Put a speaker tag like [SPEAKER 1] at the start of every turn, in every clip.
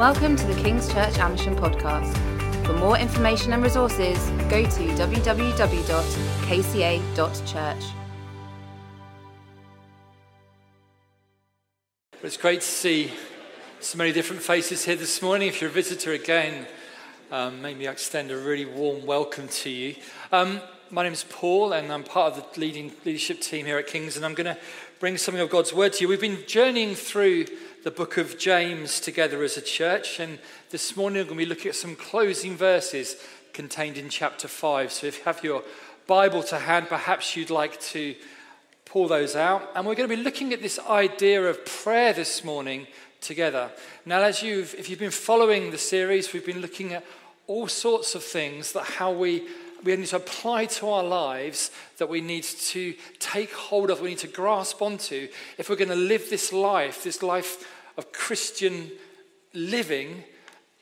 [SPEAKER 1] Welcome to the King's Church Amersham podcast. For more information and resources, go to www.kca.church.
[SPEAKER 2] It's great to see so many different faces here this morning. If you're a visitor again, um, maybe I extend a really warm welcome to you. Um, my name is Paul, and I'm part of the leading leadership team here at Kings, and I'm going to bring something of God's word to you. We've been journeying through the book of James together as a church. And this morning, we're going to be looking at some closing verses contained in chapter 5. So if you have your Bible to hand, perhaps you'd like to pull those out. And we're going to be looking at this idea of prayer this morning together. Now, as you've, if you've been following the series, we've been looking at all sorts of things that how we we need to apply to our lives that we need to take hold of, we need to grasp onto if we're going to live this life, this life of Christian living,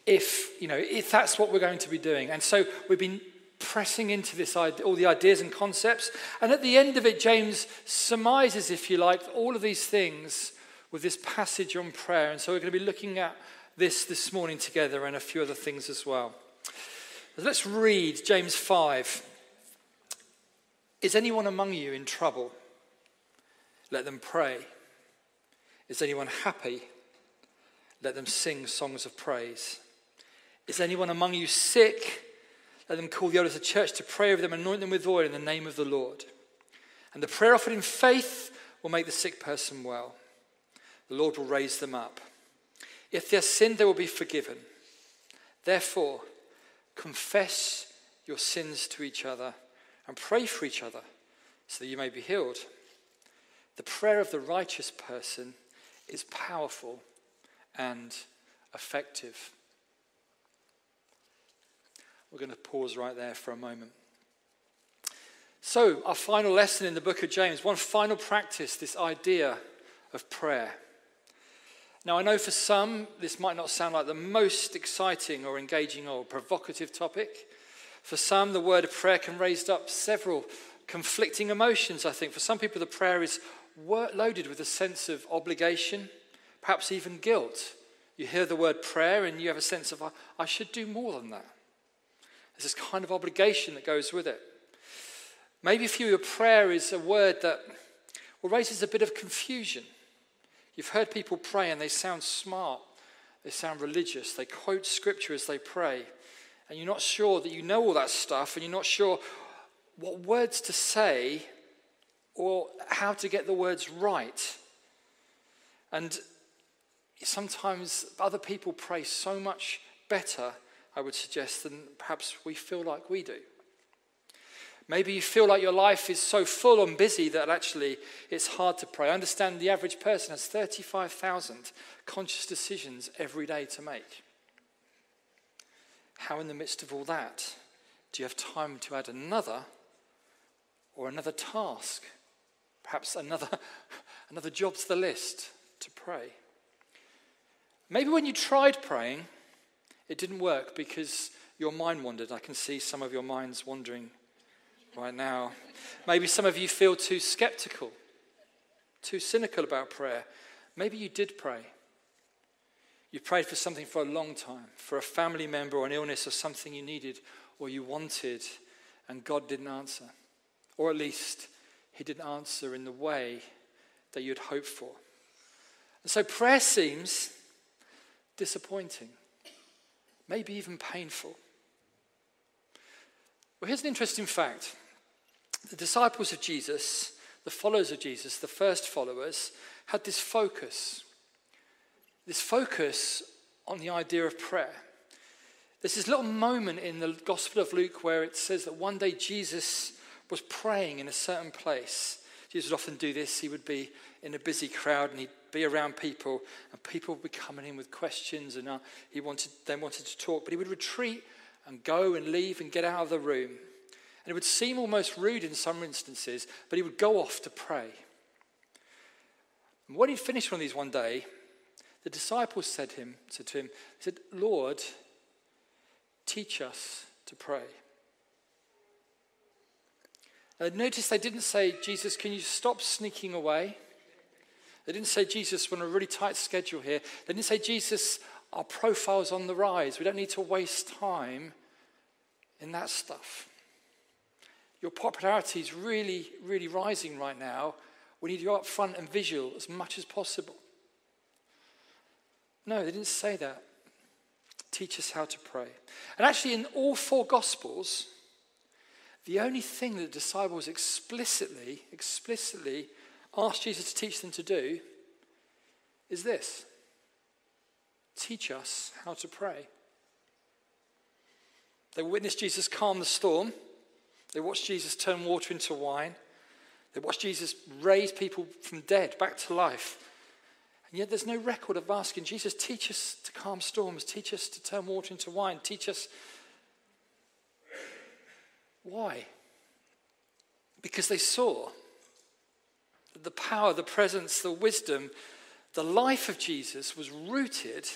[SPEAKER 2] if, you know, if that's what we're going to be doing. And so we've been pressing into this all the ideas and concepts. And at the end of it, James surmises, if you like, all of these things with this passage on prayer. And so we're going to be looking at this this morning together and a few other things as well. Let's read James 5. Is anyone among you in trouble? Let them pray. Is anyone happy? Let them sing songs of praise. Is anyone among you sick? Let them call the elders of the church to pray over them, anoint them with oil in the name of the Lord. And the prayer offered in faith will make the sick person well. The Lord will raise them up. If they have sinned, they will be forgiven. Therefore, Confess your sins to each other and pray for each other so that you may be healed. The prayer of the righteous person is powerful and effective. We're going to pause right there for a moment. So, our final lesson in the book of James, one final practice, this idea of prayer. Now, I know for some this might not sound like the most exciting or engaging or provocative topic. For some, the word of prayer can raise up several conflicting emotions, I think. For some people, the prayer is loaded with a sense of obligation, perhaps even guilt. You hear the word prayer and you have a sense of, I should do more than that. There's this kind of obligation that goes with it. Maybe for you, a prayer is a word that raises a bit of confusion. You've heard people pray and they sound smart, they sound religious, they quote scripture as they pray, and you're not sure that you know all that stuff, and you're not sure what words to say or how to get the words right. And sometimes other people pray so much better, I would suggest, than perhaps we feel like we do. Maybe you feel like your life is so full and busy that actually it's hard to pray. I understand the average person has 35,000 conscious decisions every day to make. How, in the midst of all that, do you have time to add another or another task? Perhaps another, another job to the list to pray. Maybe when you tried praying, it didn't work because your mind wandered. I can see some of your minds wandering right now. Maybe some of you feel too skeptical, too cynical about prayer. Maybe you did pray. You prayed for something for a long time, for a family member or an illness or something you needed or you wanted, and God didn't answer. Or at least, He didn't answer in the way that you'd hoped for. And so prayer seems disappointing, maybe even painful. Well, here's an interesting fact the disciples of Jesus, the followers of Jesus, the first followers, had this focus. This focus on the idea of prayer. There's this little moment in the Gospel of Luke where it says that one day Jesus was praying in a certain place. Jesus would often do this. He would be in a busy crowd and he'd be around people, and people would be coming in with questions, and uh, he wanted, they wanted to talk, but he would retreat and go and leave and get out of the room. And it would seem almost rude in some instances, but he would go off to pray. And when he'd finished one of these one day, the disciples said, him, said to him, they said, Lord, teach us to pray. Notice they didn't say, Jesus, can you stop sneaking away? They didn't say, Jesus, we're on a really tight schedule here. They didn't say, Jesus, our profile's on the rise. We don't need to waste time in that stuff. Your popularity is really, really rising right now. We need you up front and visual as much as possible. No, they didn't say that. Teach us how to pray. And actually, in all four Gospels, the only thing that the disciples explicitly, explicitly asked Jesus to teach them to do is this teach us how to pray. They witnessed Jesus calm the storm. They watched Jesus turn water into wine. They watched Jesus raise people from dead back to life. And yet there's no record of asking Jesus, teach us to calm storms, teach us to turn water into wine, teach us. Why? Because they saw that the power, the presence, the wisdom, the life of Jesus was rooted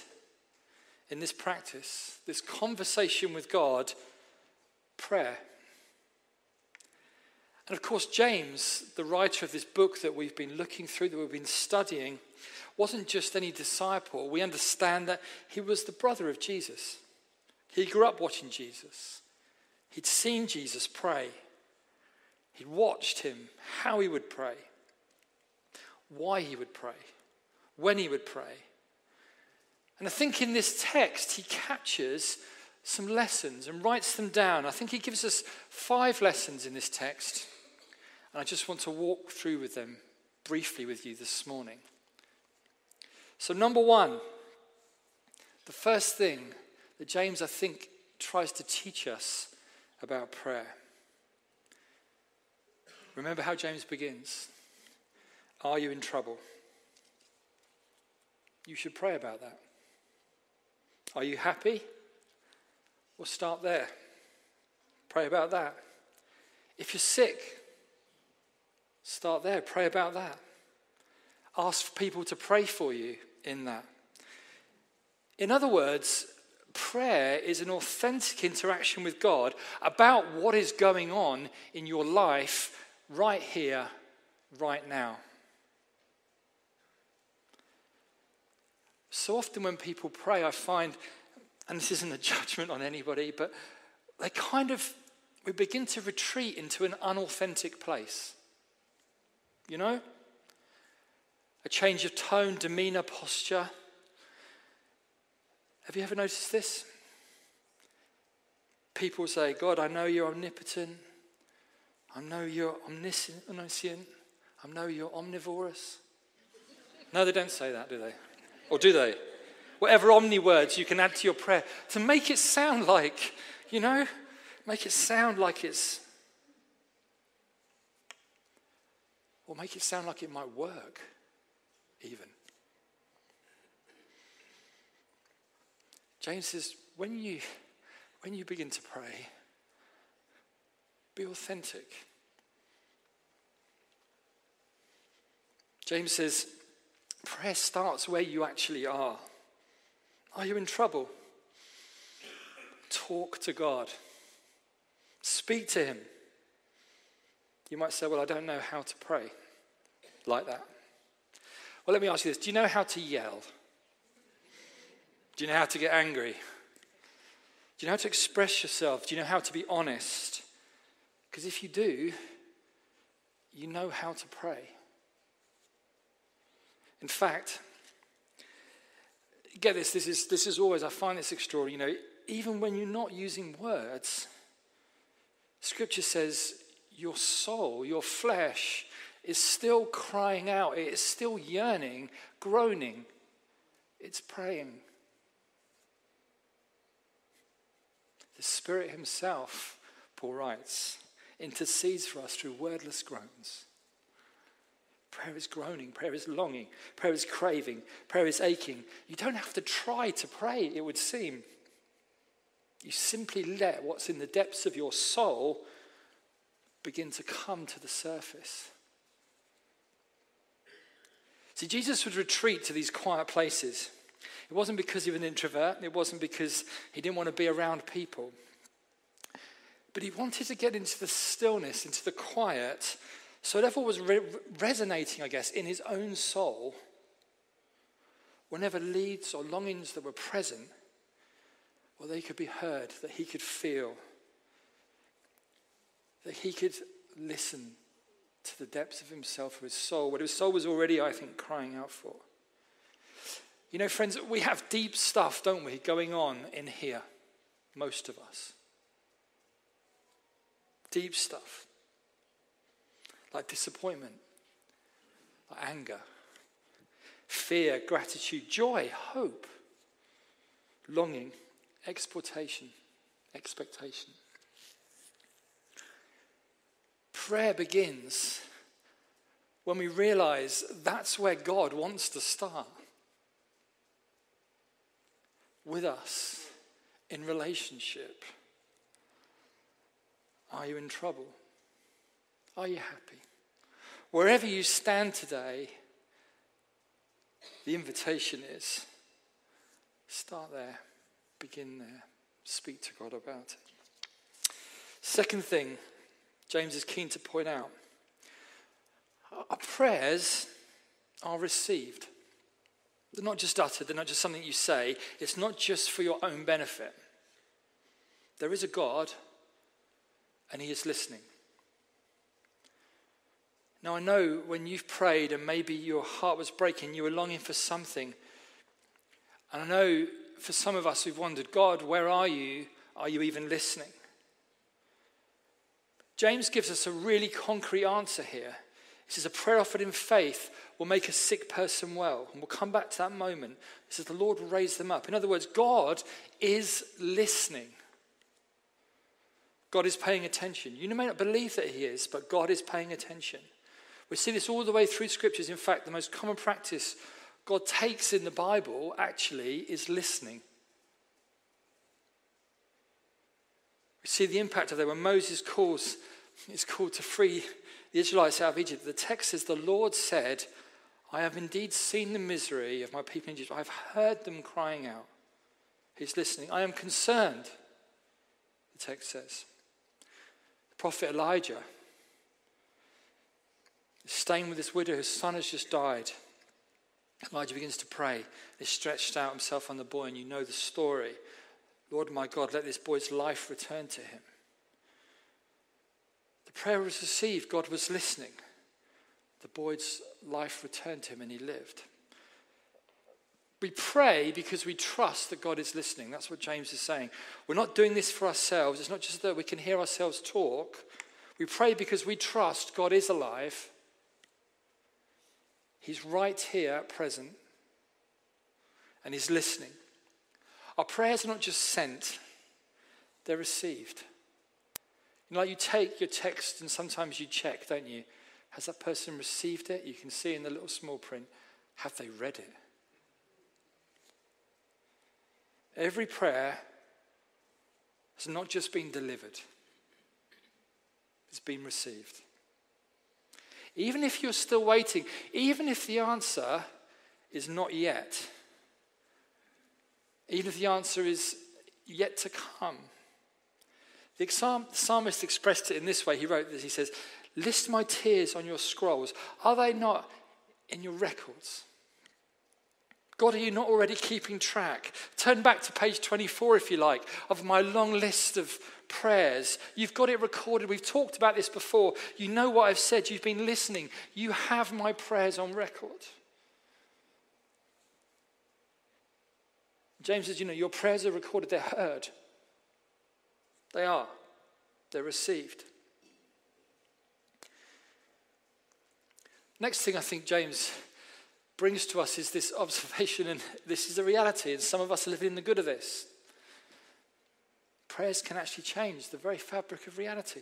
[SPEAKER 2] in this practice, this conversation with God, prayer. And of course, James, the writer of this book that we've been looking through, that we've been studying, wasn't just any disciple. We understand that he was the brother of Jesus. He grew up watching Jesus. He'd seen Jesus pray. He'd watched him, how he would pray, why he would pray, when he would pray. And I think in this text, he captures some lessons and writes them down. I think he gives us five lessons in this text. And I just want to walk through with them briefly with you this morning. So, number one, the first thing that James, I think, tries to teach us about prayer. Remember how James begins Are you in trouble? You should pray about that. Are you happy? Well, start there. Pray about that. If you're sick, start there. Pray about that. Ask people to pray for you in that. In other words, prayer is an authentic interaction with God about what is going on in your life right here, right now. So often when people pray, I find, and this isn't a judgment on anybody, but they kind of, we begin to retreat into an unauthentic place. You know? A change of tone, demeanor, posture. Have you ever noticed this? People say, God, I know you're omnipotent. I know you're omniscient. I know you're omnivorous. No, they don't say that, do they? Or do they? Whatever omni words you can add to your prayer to make it sound like, you know, make it sound like it's. Or make it sound like it might work, even. James says, when you, when you begin to pray, be authentic. James says, Prayer starts where you actually are. Are you in trouble? Talk to God. Speak to Him. You might say, Well, I don't know how to pray like that. Well, let me ask you this Do you know how to yell? Do you know how to get angry? Do you know how to express yourself? Do you know how to be honest? Because if you do, you know how to pray. In fact, get this, this is, this is always, I find this extraordinary. You know, even when you're not using words, Scripture says your soul, your flesh, is still crying out, it is still yearning, groaning, it's praying. The Spirit Himself, Paul writes, intercedes for us through wordless groans. Prayer is groaning, prayer is longing, prayer is craving, prayer is aching. You don't have to try to pray, it would seem. You simply let what's in the depths of your soul begin to come to the surface. See, Jesus would retreat to these quiet places. It wasn't because he was an introvert, it wasn't because he didn't want to be around people. But he wanted to get into the stillness, into the quiet, so whatever was re- resonating, I guess, in his own soul whenever needs or longings that were present, well, they could be heard, that he could feel, that he could listen to the depths of himself, or his soul, what his soul was already, I think, crying out for. You know, friends, we have deep stuff, don't we, going on in here, most of us. Deep stuff. Like disappointment, like anger, fear, gratitude, joy, hope, longing, exportation, expectation. Prayer begins when we realize that's where God wants to start with us in relationship. Are you in trouble? Are you happy? Wherever you stand today, the invitation is start there, begin there, speak to God about it. Second thing, James is keen to point out our prayers are received. They're not just uttered, they're not just something you say, it's not just for your own benefit. There is a God, and He is listening. Now, I know when you've prayed and maybe your heart was breaking, you were longing for something. And I know for some of us who've wondered, God, where are you? Are you even listening? James gives us a really concrete answer here. He says, A prayer offered in faith will make a sick person well. And we'll come back to that moment. He says, The Lord will raise them up. In other words, God is listening. God is paying attention. You may not believe that He is, but God is paying attention. We see this all the way through scriptures. In fact, the most common practice God takes in the Bible actually is listening. We see the impact of that when Moses calls, is called to free the Israelites out of Egypt. The text says, The Lord said, I have indeed seen the misery of my people in Egypt. I have heard them crying out. He's listening. I am concerned, the text says. The prophet Elijah is staying with this widow whose son has just died. Elijah begins to pray. He stretched out himself on the boy, and you know the story. Lord my God, let this boy's life return to him. The prayer was received, God was listening. The boy's life returned to him, and he lived. We pray because we trust that God is listening. That's what James is saying. We're not doing this for ourselves. It's not just that we can hear ourselves talk. We pray because we trust God is alive He's right here at present and He's listening. Our prayers are not just sent, they're received. You like you take your text and sometimes you check, don't you? Has that person received it? You can see in the little small print, have they read it? Every prayer has not just been delivered, it's been received. Even if you're still waiting, even if the answer is not yet, even if the answer is yet to come. The psalmist expressed it in this way. He wrote this He says, List my tears on your scrolls. Are they not in your records? God, are you not already keeping track? Turn back to page 24, if you like, of my long list of prayers. You've got it recorded. We've talked about this before. You know what I've said. You've been listening. You have my prayers on record. James says, you know, your prayers are recorded, they're heard. They are. They're received. Next thing I think James brings to us is this observation, and this is a reality, and some of us are living in the good of this. Prayers can actually change the very fabric of reality.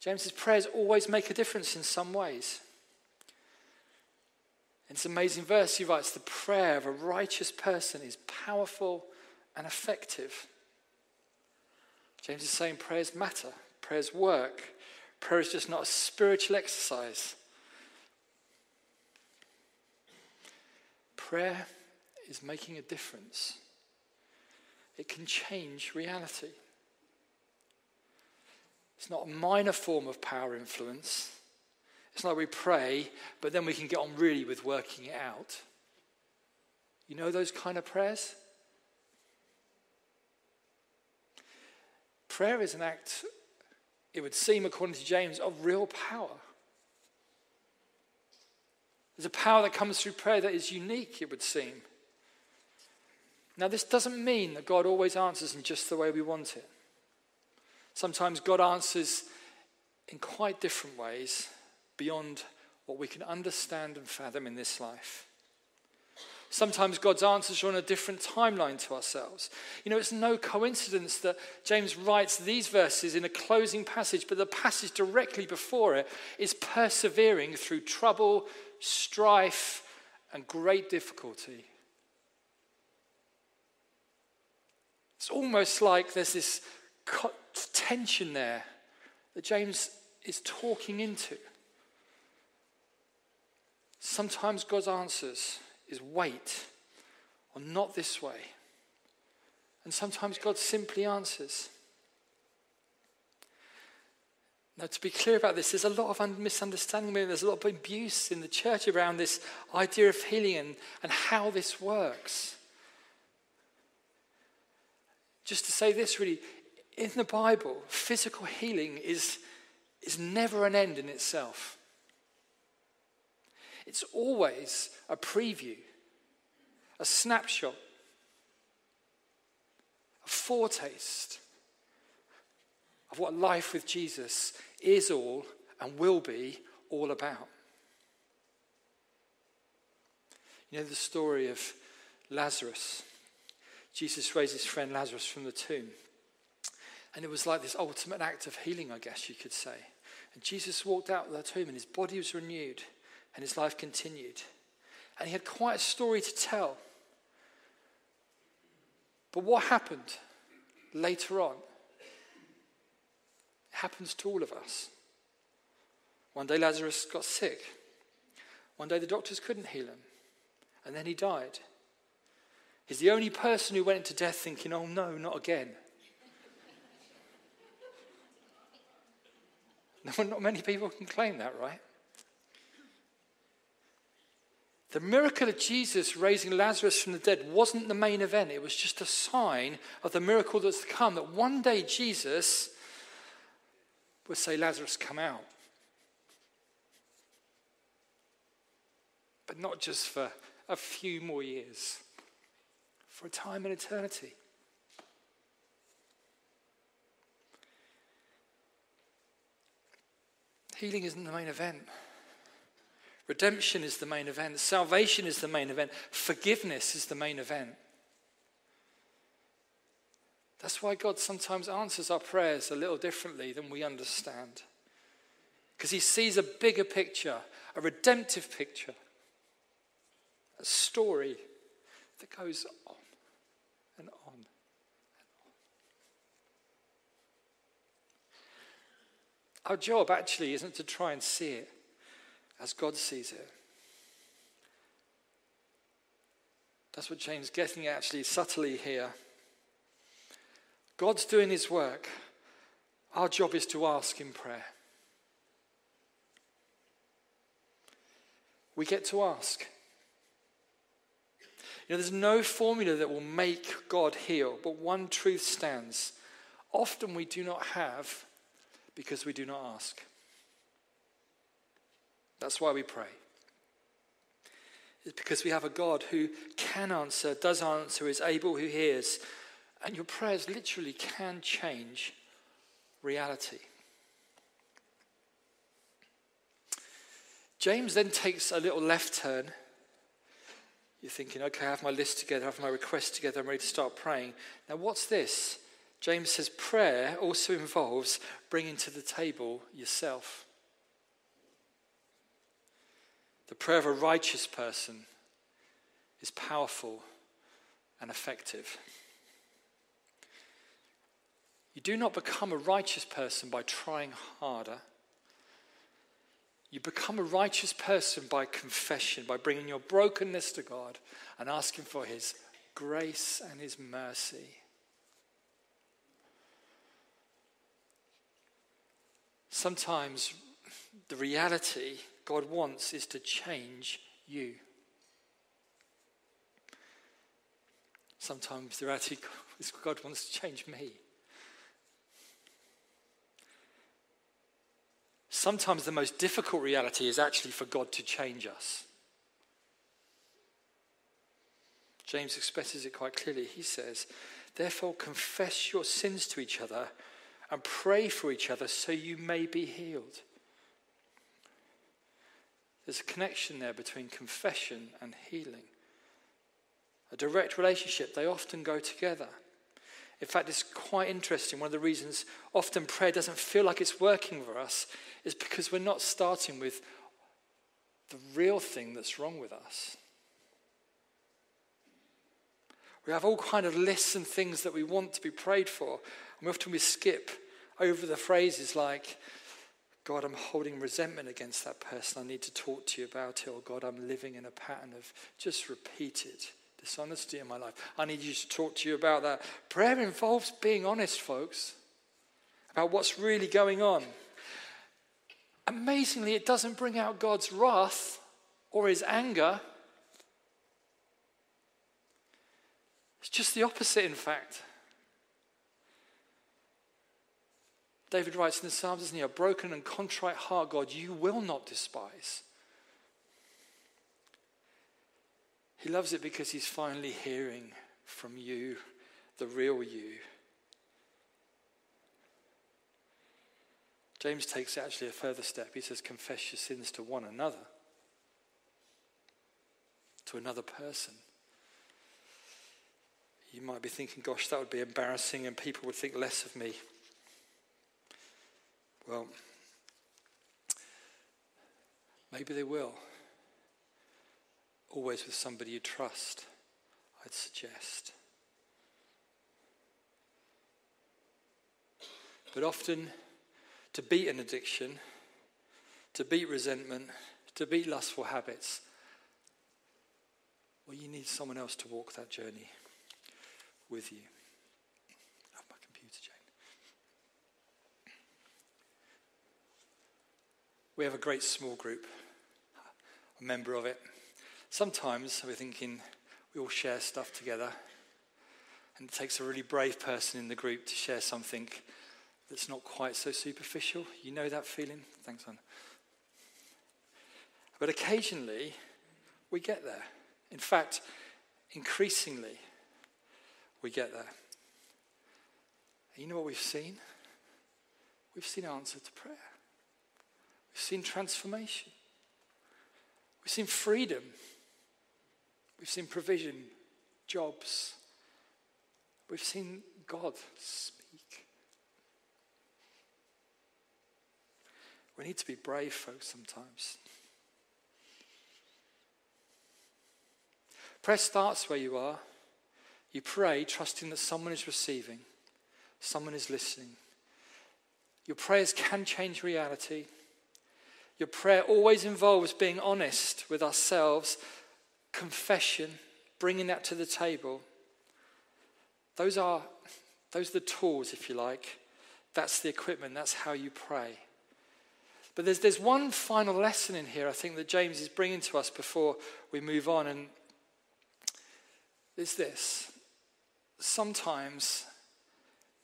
[SPEAKER 2] James's prayers always make a difference in some ways. In this amazing verse, he writes The prayer of a righteous person is powerful and effective. James is saying prayers matter, prayers work. Prayer is just not a spiritual exercise. Prayer is making a difference it can change reality. It's not a minor form of power influence, It's like we pray, but then we can get on really with working it out. You know those kind of prayers? Prayer is an act, it would seem, according to James, of real power. There's a power that comes through prayer that is unique, it would seem. Now, this doesn't mean that God always answers in just the way we want it. Sometimes God answers in quite different ways beyond what we can understand and fathom in this life. Sometimes God's answers are on a different timeline to ourselves. You know, it's no coincidence that James writes these verses in a closing passage, but the passage directly before it is persevering through trouble, strife, and great difficulty. It's almost like there's this tension there that James is talking into. Sometimes God's answers is wait or not this way. And sometimes God simply answers. Now, to be clear about this, there's a lot of misunderstanding. There's a lot of abuse in the church around this idea of healing and, and how this works. Just to say this really, in the Bible, physical healing is, is never an end in itself. It's always a preview, a snapshot, a foretaste of what life with Jesus is all and will be all about. You know the story of Lazarus. Jesus raised his friend Lazarus from the tomb. And it was like this ultimate act of healing, I guess you could say. And Jesus walked out of the tomb and his body was renewed and his life continued. And he had quite a story to tell. But what happened later on? It happens to all of us. One day Lazarus got sick. One day the doctors couldn't heal him. And then he died. He's the only person who went into death thinking, oh no, not again. Not many people can claim that, right? The miracle of Jesus raising Lazarus from the dead wasn't the main event. It was just a sign of the miracle that's to come. That one day Jesus would say, Lazarus, come out. But not just for a few more years, for a time in eternity. Healing isn't the main event. Redemption is the main event. Salvation is the main event. Forgiveness is the main event. That's why God sometimes answers our prayers a little differently than we understand. Because He sees a bigger picture, a redemptive picture, a story that goes on and on and on. Our job actually isn't to try and see it as God sees it. That's what James getting at actually subtly here. God's doing his work. Our job is to ask in prayer. We get to ask. You know, there's no formula that will make God heal, but one truth stands. Often we do not have because we do not ask. That's why we pray. It's because we have a God who can answer, does answer, is able, who hears. And your prayers literally can change reality. James then takes a little left turn. You're thinking, okay, I have my list together, I have my request together, I'm ready to start praying. Now, what's this? James says prayer also involves bringing to the table yourself. The prayer of a righteous person is powerful and effective. You do not become a righteous person by trying harder. You become a righteous person by confession, by bringing your brokenness to God and asking for His grace and His mercy. Sometimes the reality God wants is to change you. Sometimes the reality is God wants to change me. Sometimes the most difficult reality is actually for God to change us. James expresses it quite clearly. He says, Therefore, confess your sins to each other and pray for each other so you may be healed. There's a connection there between confession and healing. A direct relationship, they often go together. In fact, it's quite interesting. One of the reasons often prayer doesn't feel like it's working for us is because we're not starting with the real thing that's wrong with us. We have all kind of lists and things that we want to be prayed for, and often we skip over the phrases like, God, I'm holding resentment against that person. I need to talk to you about it. Or God, I'm living in a pattern of just repeated dishonesty in my life. I need you to talk to you about that. Prayer involves being honest, folks, about what's really going on. Amazingly, it doesn't bring out God's wrath or his anger. It's just the opposite, in fact. David writes in the Psalms, doesn't he? A broken and contrite heart, God, you will not despise. He loves it because he's finally hearing from you, the real you. James takes actually a further step. He says, Confess your sins to one another, to another person. You might be thinking, Gosh, that would be embarrassing and people would think less of me. Well, maybe they will. Always with somebody you trust, I'd suggest. But often, to beat an addiction, to beat resentment, to beat lustful habits, well, you need someone else to walk that journey with you. We have a great small group, a member of it. Sometimes we're thinking we all share stuff together, and it takes a really brave person in the group to share something that's not quite so superficial. You know that feeling? Thanks, man. But occasionally, we get there. In fact, increasingly, we get there. And you know what we've seen? We've seen answer to prayer. We've seen transformation. We've seen freedom. We've seen provision, jobs. We've seen God speak. We need to be brave, folks, sometimes. Prayer starts where you are. You pray, trusting that someone is receiving, someone is listening. Your prayers can change reality. Your prayer always involves being honest with ourselves, confession, bringing that to the table. Those are, those are the tools, if you like. That's the equipment. That's how you pray. But there's, there's one final lesson in here, I think, that James is bringing to us before we move on, and it's this. Sometimes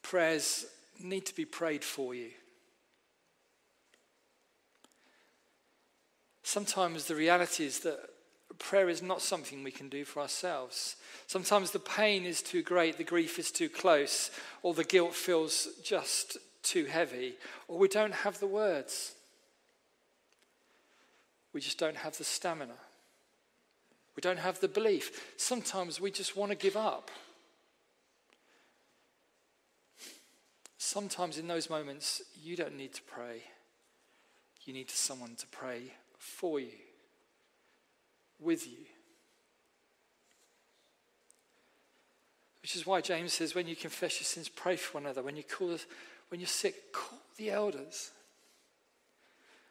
[SPEAKER 2] prayers need to be prayed for you. Sometimes the reality is that prayer is not something we can do for ourselves. Sometimes the pain is too great, the grief is too close, or the guilt feels just too heavy, or we don't have the words. We just don't have the stamina. We don't have the belief. Sometimes we just want to give up. Sometimes in those moments, you don't need to pray. You need someone to pray for you, with you. Which is why James says, when you confess your sins, pray for one another. When you call, when you're sick, call the elders.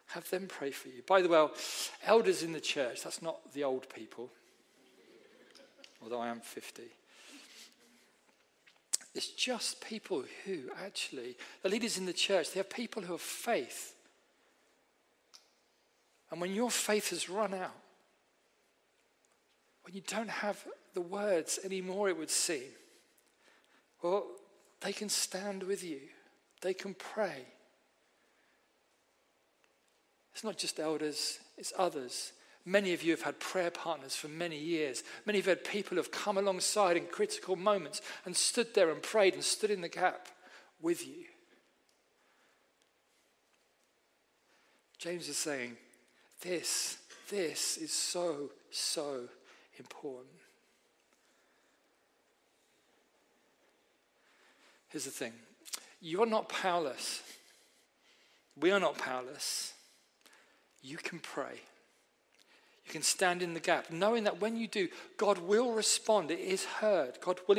[SPEAKER 2] Have them pray for you. By the way, elders in the church, that's not the old people, although I am 50. It's just people who actually, the leaders in the church, they are people who have faith And when your faith has run out, when you don't have the words anymore, it would seem, well, they can stand with you, they can pray. It's not just elders, it's others. Many of you have had prayer partners for many years. Many of you have had people who have come alongside in critical moments and stood there and prayed and stood in the gap with you. James is saying, this, this is so, so important. Here's the thing you are not powerless. We are not powerless. You can pray. You can stand in the gap, knowing that when you do, God will respond. It is heard. God will,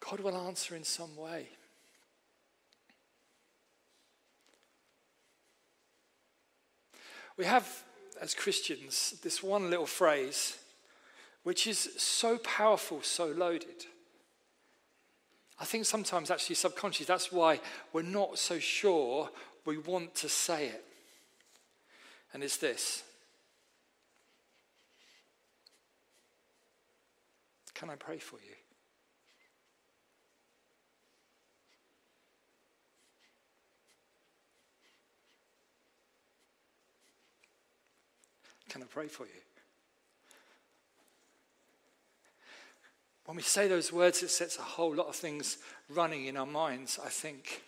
[SPEAKER 2] God will answer in some way. We have, as Christians, this one little phrase which is so powerful, so loaded. I think sometimes, actually, subconsciously, that's why we're not so sure we want to say it. And it's this Can I pray for you? Can I pray for you? When we say those words, it sets a whole lot of things running in our minds, I think.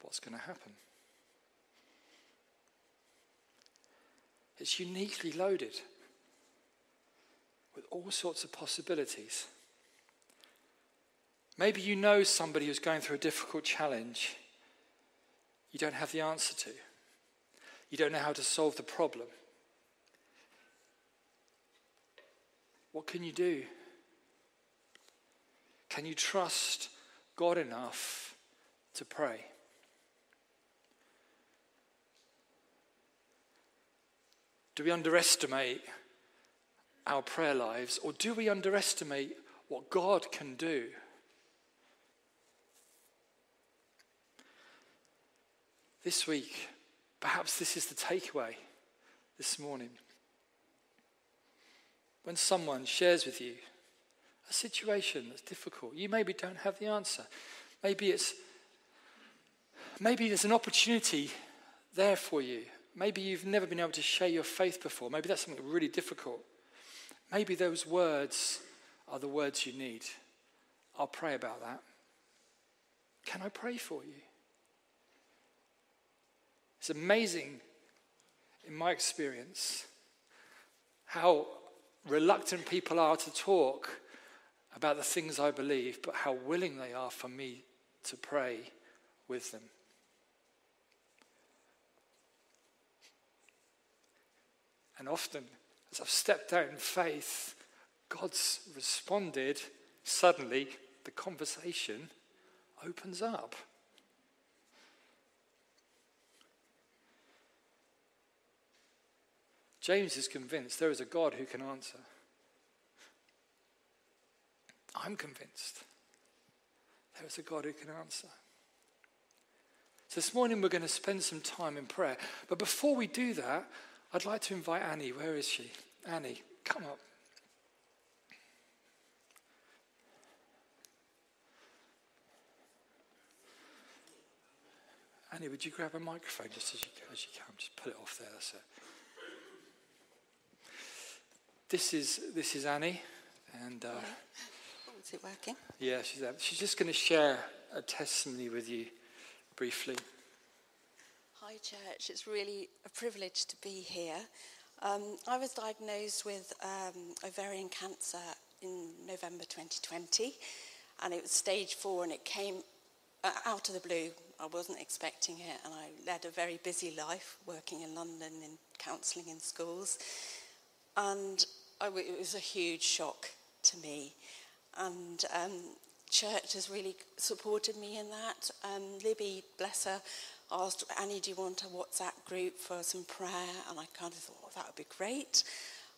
[SPEAKER 2] What's going to happen? It's uniquely loaded with all sorts of possibilities. Maybe you know somebody who's going through a difficult challenge you don't have the answer to. You don't know how to solve the problem. What can you do? Can you trust God enough to pray? Do we underestimate our prayer lives or do we underestimate what God can do? This week, perhaps this is the takeaway this morning. When someone shares with you a situation that's difficult, you maybe don't have the answer. Maybe it's maybe there's an opportunity there for you Maybe you've never been able to share your faith before. Maybe that's something really difficult. Maybe those words are the words you need. I'll pray about that. Can I pray for you? It's amazing, in my experience, how reluctant people are to talk about the things I believe, but how willing they are for me to pray with them. And often, as I've stepped out in faith, God's responded. Suddenly, the conversation opens up. James is convinced there is a God who can answer. I'm convinced there is a God who can answer. So this morning we're going to spend some time in prayer. But before we do that, I'd like to invite Annie. Where is she? Annie, come up. Annie, would you grab a microphone just as you, as you can? Just put it off there. That's it. This is this is Annie, and uh,
[SPEAKER 3] oh, is it working?
[SPEAKER 2] Yeah, she's she's just going to share a testimony with you briefly.
[SPEAKER 3] Hi, Church. It's really a privilege to be here. Um, I was diagnosed with um, ovarian cancer in November 2020, and it was stage four, and it came uh, out of the blue. I wasn't expecting it, and I led a very busy life working in London in counselling in schools. And it was a huge shock to me. And um, church has really supported me in that. Um, Libby, bless her, asked, Annie, do you want a WhatsApp group for some prayer? And I kind of thought, oh, that would be great.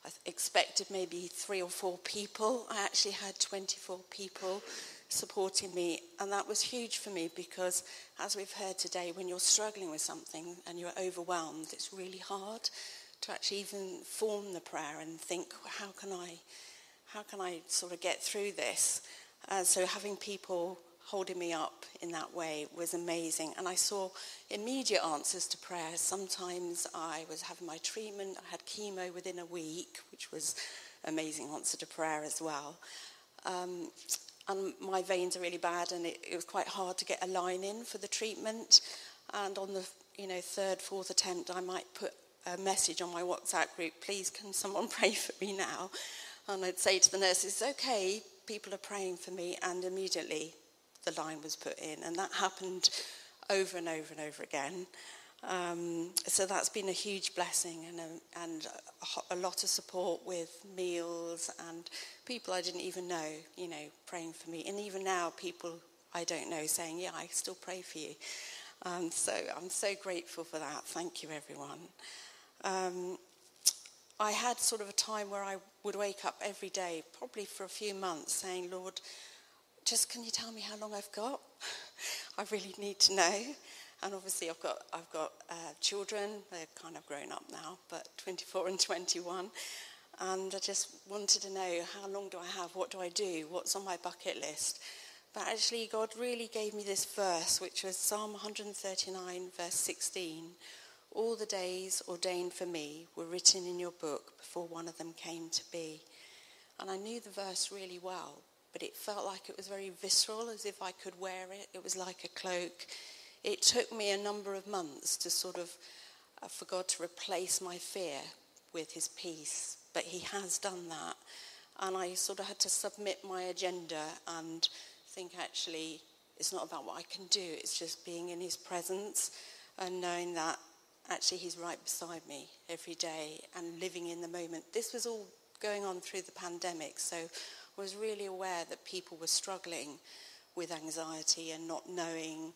[SPEAKER 3] I expected maybe three or four people. I actually had 24 people supporting me, and that was huge for me because, as we've heard today, when you're struggling with something and you're overwhelmed, it's really hard to actually even form the prayer and think, how can I, how can I sort of get through this? Uh, so having people holding me up in that way was amazing. And I saw immediate answers to prayer. Sometimes I was having my treatment, I had chemo within a week, which was amazing answer to prayer as well. Um, and my veins are really bad, and it, it was quite hard to get a line in for the treatment. And on the you know third, fourth attempt, I might put a message on my WhatsApp group, please can someone pray for me now? And I'd say to the nurses, okay, people are praying for me, and immediately the line was put in. And that happened over and over and over again. Um, so that's been a huge blessing and, a, and a, a, lot of support with meals and people I didn't even know, you know, praying for me. And even now, people I don't know saying, Yeah, I still pray for you. Um, so I'm so grateful for that. Thank you, everyone. Um, I had sort of a time where I would wake up every day, probably for a few months, saying, Lord, just can you tell me how long I've got? I really need to know. And obviously, I've got I've got uh, children. They're kind of grown up now, but 24 and 21. And I just wanted to know how long do I have? What do I do? What's on my bucket list? But actually, God really gave me this verse, which was Psalm 139, verse 16. All the days ordained for me were written in your book before one of them came to be. And I knew the verse really well but it felt like it was very visceral, as if I could wear it. It was like a cloak. It took me a number of months to sort of, uh, for God to replace my fear with his peace, but he has done that. And I sort of had to submit my agenda and think actually it's not about what I can do, it's just being in his presence and knowing that actually he's right beside me every day and living in the moment. This was all going on through the pandemic, so I was really aware that people were struggling with anxiety and not knowing,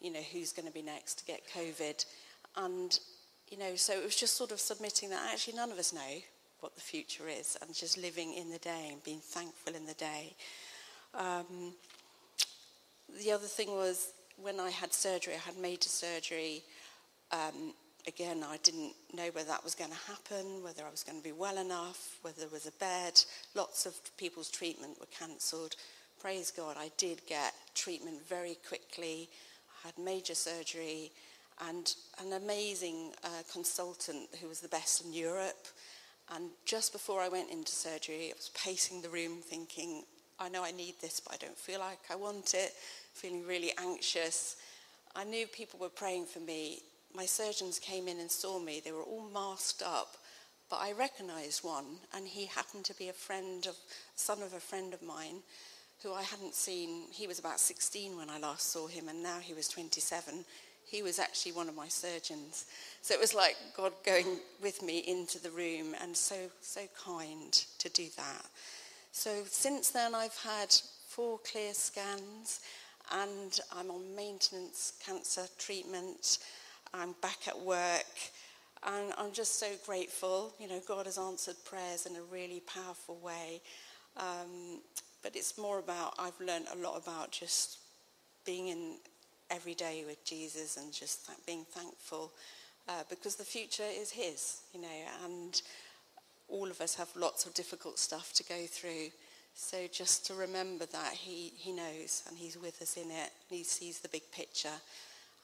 [SPEAKER 3] you know, who's going to be next to get COVID. And, you know, so it was just sort of submitting that actually none of us know what the future is and just living in the day and being thankful in the day. Um, the other thing was when I had surgery, I had major surgery. Um, again, I didn't know whether that was going to happen, whether I was going to be well enough, whether there was a bed. Lots of people's treatment were cancelled. Praise God, I did get treatment very quickly. I had major surgery and an amazing uh, consultant who was the best in Europe. And just before I went into surgery, I was pacing the room thinking, I know I need this, but I don't feel like I want it, feeling really anxious. I knew people were praying for me my surgeons came in and saw me. They were all masked up, but I recognized one, and he happened to be a friend of, son of a friend of mine who I hadn't seen. He was about 16 when I last saw him, and now he was 27. He was actually one of my surgeons. So it was like God going with me into the room, and so, so kind to do that. So since then, I've had four clear scans, and I'm on maintenance cancer treatment. I'm back at work. And I'm just so grateful. You know, God has answered prayers in a really powerful way. Um, but it's more about, I've learned a lot about just being in every day with Jesus and just th- being thankful uh, because the future is His, you know, and all of us have lots of difficult stuff to go through. So just to remember that He, he knows and He's with us in it, and He sees the big picture.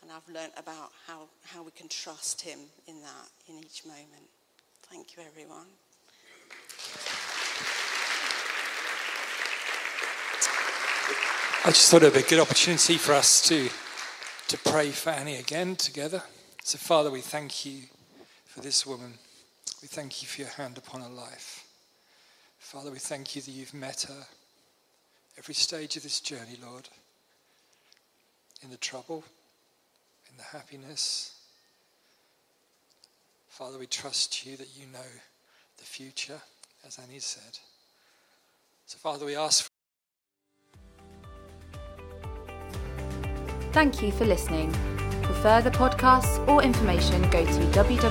[SPEAKER 3] And I've learnt about how, how we can trust Him in that, in each moment. Thank you, everyone.
[SPEAKER 2] I just thought it would be a good opportunity for us to, to pray for Annie again together. So, Father, we thank you for this woman. We thank you for your hand upon her life. Father, we thank you that you've met her every stage of this journey, Lord, in the trouble, the happiness. Father, we trust you that you know the future, as Annie said. So, Father, we ask. for.
[SPEAKER 1] Thank you for listening. For further podcasts or information, go to www.kca.church.